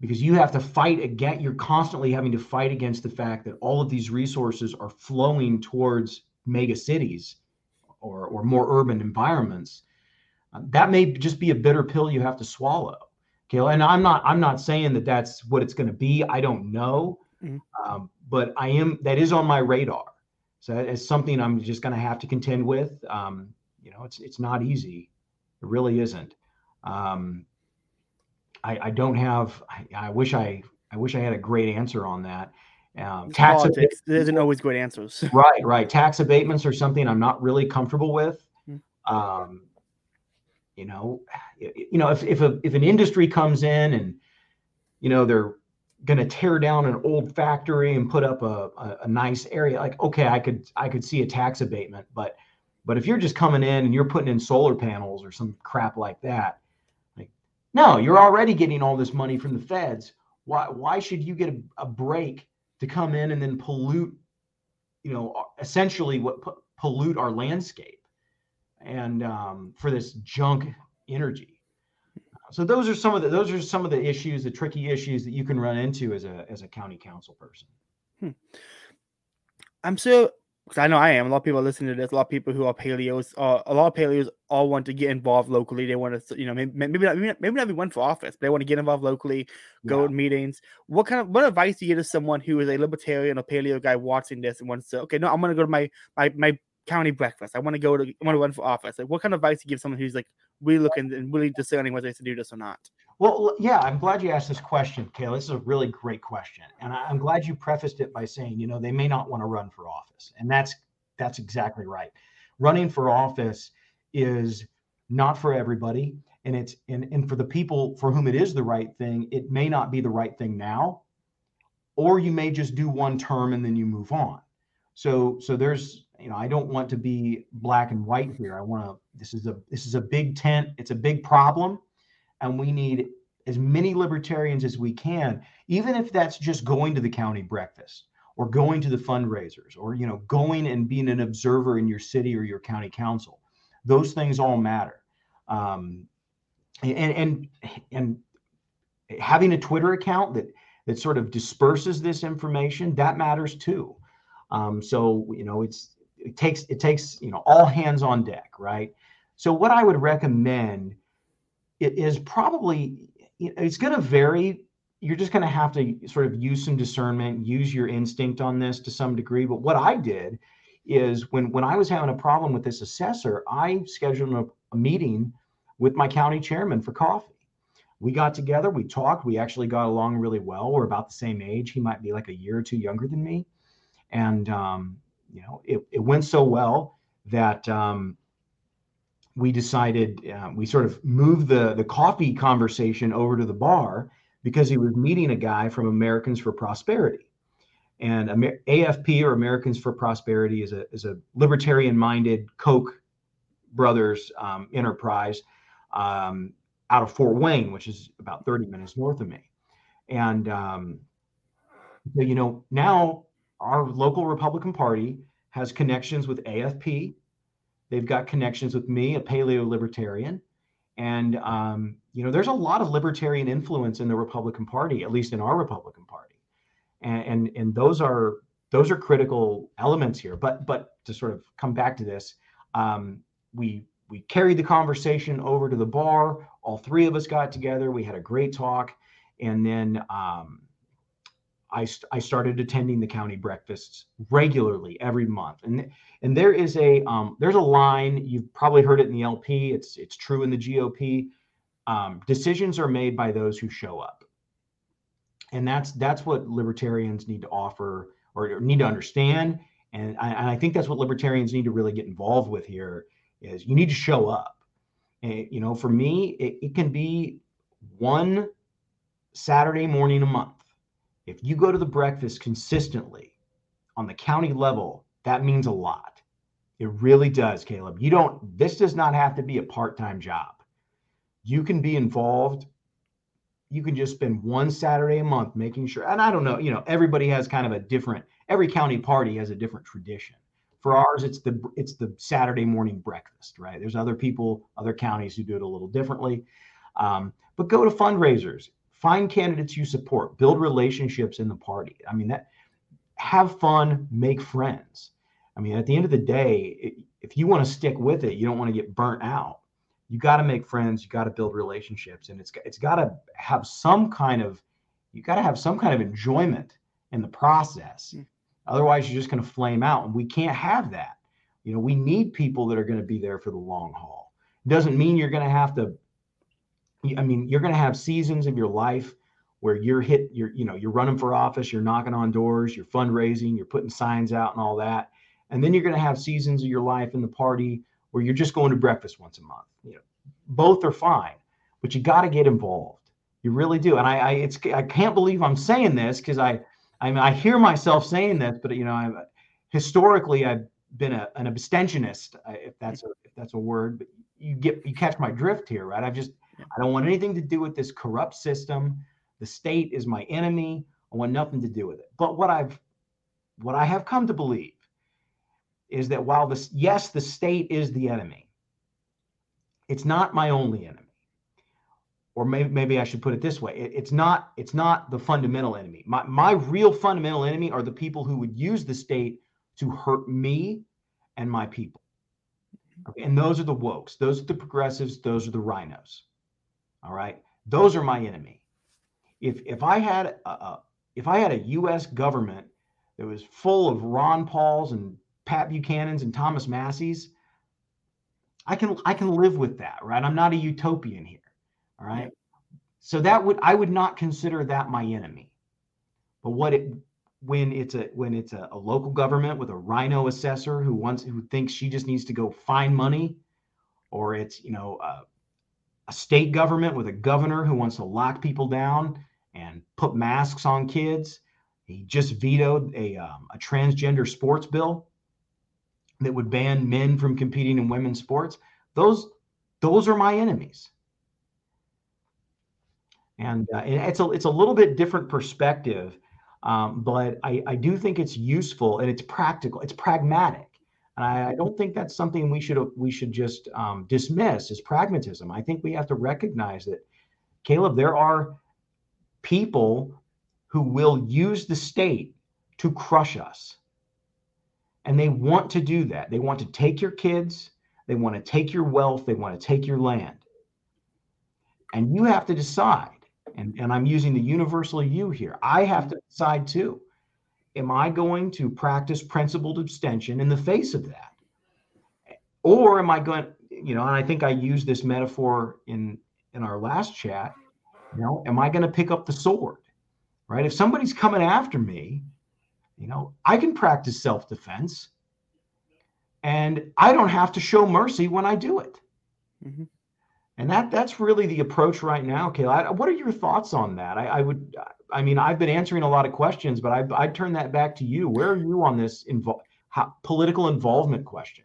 because you have to fight against you're constantly having to fight against the fact that all of these resources are flowing towards mega cities or, or more urban environments. Uh, that may just be a bitter pill you have to swallow. Okay and i'm not i'm not saying that that's what it's going to be. I don't know. Mhm. um, but i am that is on my radar so is something i'm just going to have to contend with um, you know it's it's not easy it really isn't um, I, I don't have. I, I wish I. I wish I had a great answer on that. Um, tax politics. There isn't always good answers. right, right. Tax abatements are something I'm not really comfortable with. Mm. Um, you know, you know, if if a if an industry comes in and you know they're going to tear down an old factory and put up a, a, a nice area, like okay, I could I could see a tax abatement, but but if you're just coming in and you're putting in solar panels or some crap like that, like no, you're already getting all this money from the feds. Why why should you get a, a break to come in and then pollute, you know, essentially what pollute our landscape and um, for this junk energy? So those are some of the those are some of the issues, the tricky issues that you can run into as a as a county council person. I'm so because I know I am. A lot of people listening to this. A lot of people who are paleos, uh, a lot of paleos all want to get involved locally. They want to, you know, maybe maybe not, maybe not even run for office, but they want to get involved locally, go yeah. to meetings. What kind of what advice do you give to someone who is a libertarian or paleo guy watching this and wants to, okay, no, I'm going to go to my my my county breakfast. I want to go to, I want to run for office. Like, what kind of advice do you give someone who's like really looking and really discerning whether to do this or not? Well, yeah, I'm glad you asked this question, Caleb. This is a really great question, and I'm glad you prefaced it by saying, you know, they may not want to run for office, and that's that's exactly right. Running for office is not for everybody, and it's and and for the people for whom it is the right thing, it may not be the right thing now, or you may just do one term and then you move on. So so there's you know I don't want to be black and white here. I want to. This is a this is a big tent. It's a big problem and we need as many libertarians as we can, even if that's just going to the county breakfast or going to the fundraisers or you know going and being an observer in your city or your county council. Those things all matter. Um, and and and having a Twitter account that that sort of disperses this information that matters too. Um, so you know it's it takes it takes you know all hands on deck, right? So what I would recommend it is probably it's going to vary. You're just going to have to sort of use some discernment use your instinct on this to some degree. But what i did is when when i was having a problem with this assessor i scheduled a, a meeting with my county chairman for coffee. We got together we talked we actually got along really well. We're about the same age. He might be like a year or two younger than me. And um, you know it, it went so well that um, we decided uh, we sort of moved the the coffee conversation over to the bar because he was meeting a guy from Americans for Prosperity, and Amer- AFP or Americans for Prosperity is a is a libertarian minded Koch brothers um, enterprise um, out of Fort Wayne, which is about 30 minutes north of me, and um, you know now our local Republican Party has connections with AFP They've got connections with me, a paleo libertarian. And, um, you know, there's a lot of libertarian influence in the Republican Party, at least in our Republican Party. And, and, and those are those are critical elements here. But but to sort of come back to this, um, we we carried the conversation over to the bar. All three of us got together. We had a great talk, and then um, I, I started attending the county breakfasts regularly every month. And, and there is a, um, there's a line, you've probably heard it in the LP. It's, it's true in the GOP. Um, decisions are made by those who show up. And that's, that's what libertarians need to offer or need to understand. And I, and I think that's what libertarians need to really get involved with here is you need to show up. And, you know, for me, it, it can be one Saturday morning a month if you go to the breakfast consistently on the county level, that means a lot. It really does, Caleb. You don't, this does not have to be a part time job. You can be involved. You can just spend one Saturday a month making sure. And I don't know, you know, everybody has kind of a different, every county party has a different tradition. For ours, it's the it's the Saturday morning breakfast, right? There's other people, other counties who do it a little differently. Um, but go to fundraisers find candidates you support, build relationships in the party. I mean, that have fun, make friends. I mean, at the end of the day, if you want to stick with it, you don't want to get burnt out. You got to make friends, you got to build relationships, and it's it's got to have some kind of you got to have some kind of enjoyment in the process. Mm. Otherwise, you're just going to flame out, and we can't have that. You know, we need people that are going to be there for the long haul. It doesn't mean you're going to have to I mean, you're going to have seasons of your life where you're hit, you're, you know, you're running for office, you're knocking on doors, you're fundraising, you're putting signs out and all that. And then you're going to have seasons of your life in the party where you're just going to breakfast once a month. You know, both are fine, but you got to get involved. You really do. And I, I, it's, I can't believe I'm saying this because I, I mean, I hear myself saying this, but you know, i historically I've been a, an abstentionist, if that's a, if that's a word. But you get, you catch my drift here, right? I've just I don't want anything to do with this corrupt system. The state is my enemy. I want nothing to do with it. But what I've what I have come to believe is that while this yes, the state is the enemy, it's not my only enemy. Or maybe maybe I should put it this way. It, it's not it's not the fundamental enemy. My my real fundamental enemy are the people who would use the state to hurt me and my people. Mm-hmm. Okay, and those are the wokes, those are the progressives, those are the RINOs. All right, those are my enemy. If if I had a, a if I had a U.S. government that was full of Ron Pauls and Pat Buchanan's and Thomas Massie's, I can I can live with that, right? I'm not a utopian here. All right. So that would I would not consider that my enemy. But what it when it's a when it's a, a local government with a RINO assessor who wants who thinks she just needs to go find money, or it's you know a, a state government with a governor who wants to lock people down and put masks on kids. He just vetoed a um, a transgender sports bill that would ban men from competing in women's sports. Those those are my enemies. And, uh, it's a it's a little bit different perspective um, but I, I do think it's useful and it's practical, it's pragmatic. And I, I don't think that's something we should we should just um, dismiss as pragmatism. I think we have to recognize that, Caleb, there are people who will use the state to crush us. And they want to do that. They want to take your kids, they want to take your wealth, they want to take your land. And you have to decide and, and I'm using the universal you here. I have to decide too. Am I going to practice principled abstention in the face of that? Or am I going, you know, and I think I used this metaphor in in our last chat, you know, am I going to pick up the sword? Right? If somebody's coming after me, you know, I can practice self-defense and I don't have to show mercy when I do it. Mm-hmm. And that that's really the approach right now, Caleb. What are your thoughts on that? I, I would, I mean, I've been answering a lot of questions, but I, I'd turn that back to you. Where are you on this invo- political involvement question?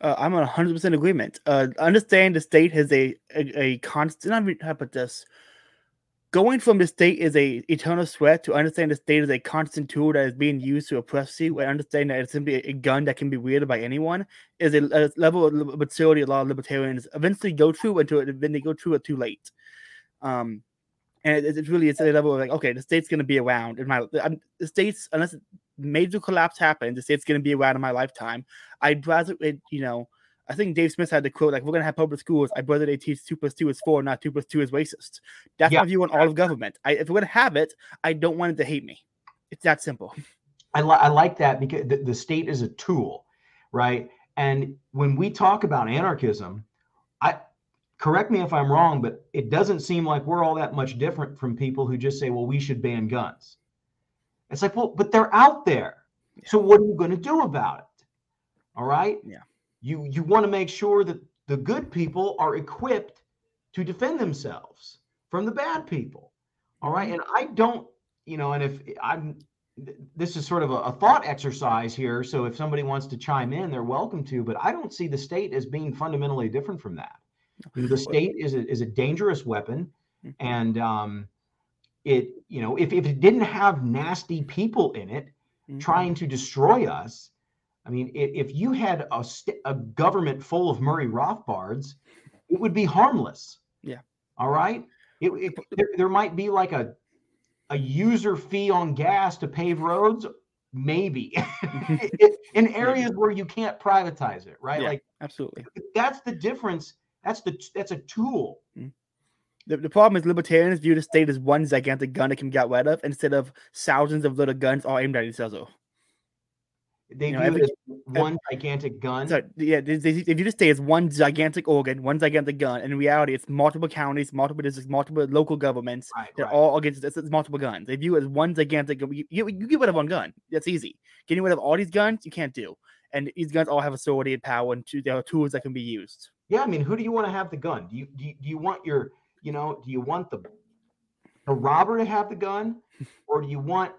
Uh, I'm on 100% agreement. Uh, understand the state has a a, a constant. I how about this? Going from the state is a eternal threat to understand the state is a constant tool that is being used to oppress you and understand that it's simply a gun that can be wielded by anyone is a, a level of maturity a lot of libertarians eventually go through until it, when they go through it too late. Um, and it, it's really it's a level of like okay, the state's going to be around in my I'm, the states unless major collapse happens, the state's going to be around in my lifetime. I'd rather it, you know I think Dave Smith had the quote like, "We're gonna have public schools. I brother they teach two plus two is four, not two plus two is racist." That's yeah. my view on all of government. I, if we're gonna have it, I don't want it to hate me. It's that simple. I, li- I like that because the, the state is a tool, right? And when we talk about anarchism, I correct me if I'm wrong, but it doesn't seem like we're all that much different from people who just say, "Well, we should ban guns." It's like, well, but they're out there. So what are you going to do about it? All right. Yeah you you want to make sure that the good people are equipped to defend themselves from the bad people all right mm-hmm. and i don't you know and if i'm this is sort of a, a, thought exercise here so if somebody wants to chime in they're welcome to but i don't see the state as being fundamentally different from that you know, the state is a, is a dangerous weapon mm-hmm. and um, it you know if, if it didn't have nasty people in it mm-hmm. trying to destroy us I mean, if you had a, st- a government full of Murray Rothbards, it would be harmless. Yeah. All right. It, it, there, there might be like a a user fee on gas to pave roads, maybe in areas where you can't privatize it, right? Yeah, like absolutely. That's the difference. That's the that's a tool. Mm-hmm. The, the problem is libertarians view the state as one gigantic gun that can get rid of instead of thousands of little guns all aimed at each other. They you know, view every, it as one gigantic gun. So, yeah, they, they, they view the state as one gigantic organ, one gigantic gun. And in reality, it's multiple counties, multiple districts, multiple local governments. Right, they're right. all against it's, it's, multiple guns. They view it as one gigantic. You, you, you get rid of one gun. That's easy. Getting rid of all these guns, you can't do. And these guns all have authority and power, and there are tools that can be used. Yeah, I mean, who do you want to have the gun? Do you do you, do you want your you know do you want the the robber to have the gun, or do you want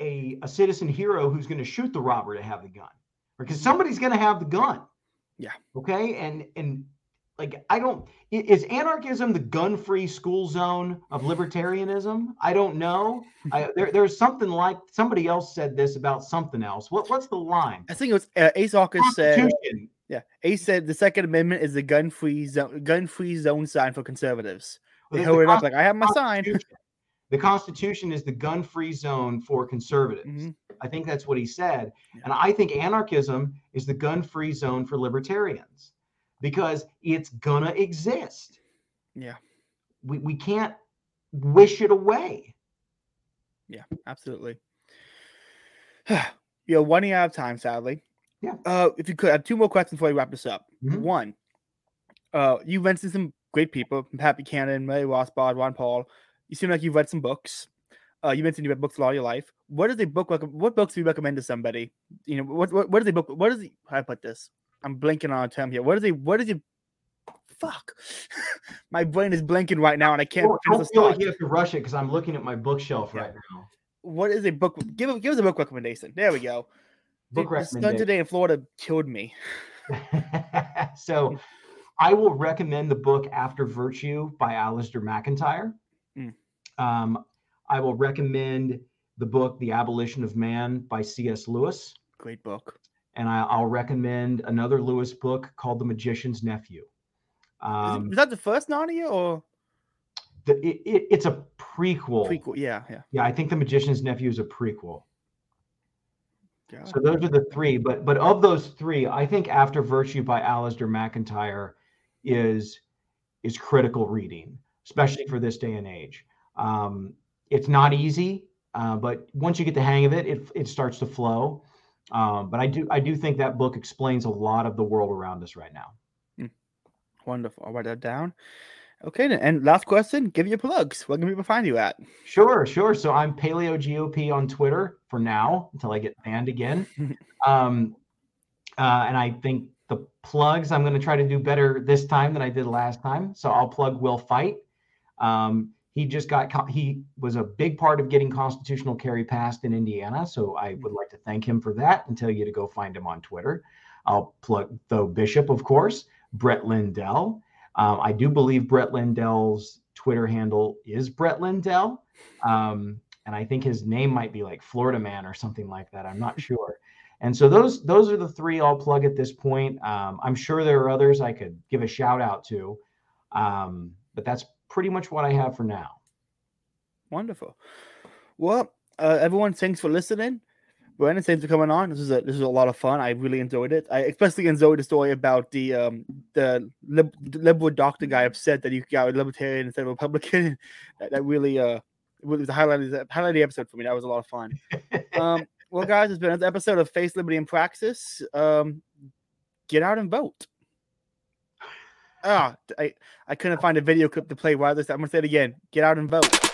a, a citizen hero who's going to shoot the robber to have the gun because somebody's going to have the gun. Yeah. Okay and and like i don't is anarchism the gun-free school zone of libertarianism? I don't know. I, there, there's something like somebody else said this about something else. What, what's the line? I think it was uh, ace Hawkins said yeah ace said the second amendment is the gun-free zone gun-free zone sign for conservatives. They hold it up like i have my sign the Constitution is the gun-free zone for conservatives. Mm-hmm. I think that's what he said. Yeah. And I think anarchism is the gun free zone for libertarians because it's to exist. Yeah. We, we can't wish it away. Yeah, absolutely. you know, running out of time, sadly. Yeah. Uh, if you could, I have two more questions before we wrap this up. Mhm. One, uh, you mentioned some great people, Pat Buchanan, Murray Rothbard, Ron Paul. You seem like you've read some books. Uh, you mentioned you read books all your life. What is a book? Like, what books do you recommend to somebody? You know, what what, what is a book? What is the, how do I put this? I'm blinking on a term here. What is a what is a fuck? My brain is blinking right now, and I can't Don't, finish don't feel like you have to rush it because I'm looking at my bookshelf Yeah. right now. What is a book? Give give us a book recommendation. There we go. Book Dude, the sun recommendation. today in Florida killed me. so I will recommend the book After Virtue by Alasdair MacIntyre. Mm. Um, I will recommend the book The Abolition of Man by C.S. Lewis. Great book. And I, I'll recommend another Lewis book called The Magician's Nephew. Is, Um, is that the first Narnia or the, it, it, it's a prequel. prequel? Yeah, yeah. Yeah, I think The Magician's Nephew is a prequel. So those are the three. But but of those three, I think After Virtue by Alasdair MacIntyre is is critical reading, especially for this day and age. Um, it's not easy, uh, but once you get the hang of it, it it starts to flow. Um, but I do I do think that book explains a lot of the world around us right now. Wonderful. I'll write that down. Okay, then. And last question give your plugs. Where can people find you at? Sure, sure. So I'm Paleo GOP on Twitter for now until I get banned again. um, uh, and I think the plugs I'm going to try to do better this time than I did last time. So I'll plug Will Fight. Um, he just got he was a big part of getting constitutional carry passed in Indiana. So I would like to thank him for that and tell you to go find him on Twitter. I'll plug Tho Bishop, of course, Brett Lindell. Um, I do believe Brett Lindell's Twitter handle is Brett Lindell. Um, and I think his name might be like Florida Man or something like that. I'm not sure. And so those those are the three I'll plug at this point. Um, I'm sure there are others I could give a shout out to, um, but that's pretty much what I have for now. Wonderful. Well, uh, everyone, thanks for listening. Brandon, thanks for coming on. This is a this is a lot of fun. I really enjoyed it. I especially enjoyed the story about the um the lib- liberal doctor guy upset that you got a libertarian instead of a Republican. that, that really uh was a highlight of the highlight of the episode for me. That was a lot of fun. um, well, guys, it's been an episode of Face Liberty in Praxis. Um, get out and vote. Ah, I I couldn't find a video clip to play this. I'm gonna say it again. Get out and vote.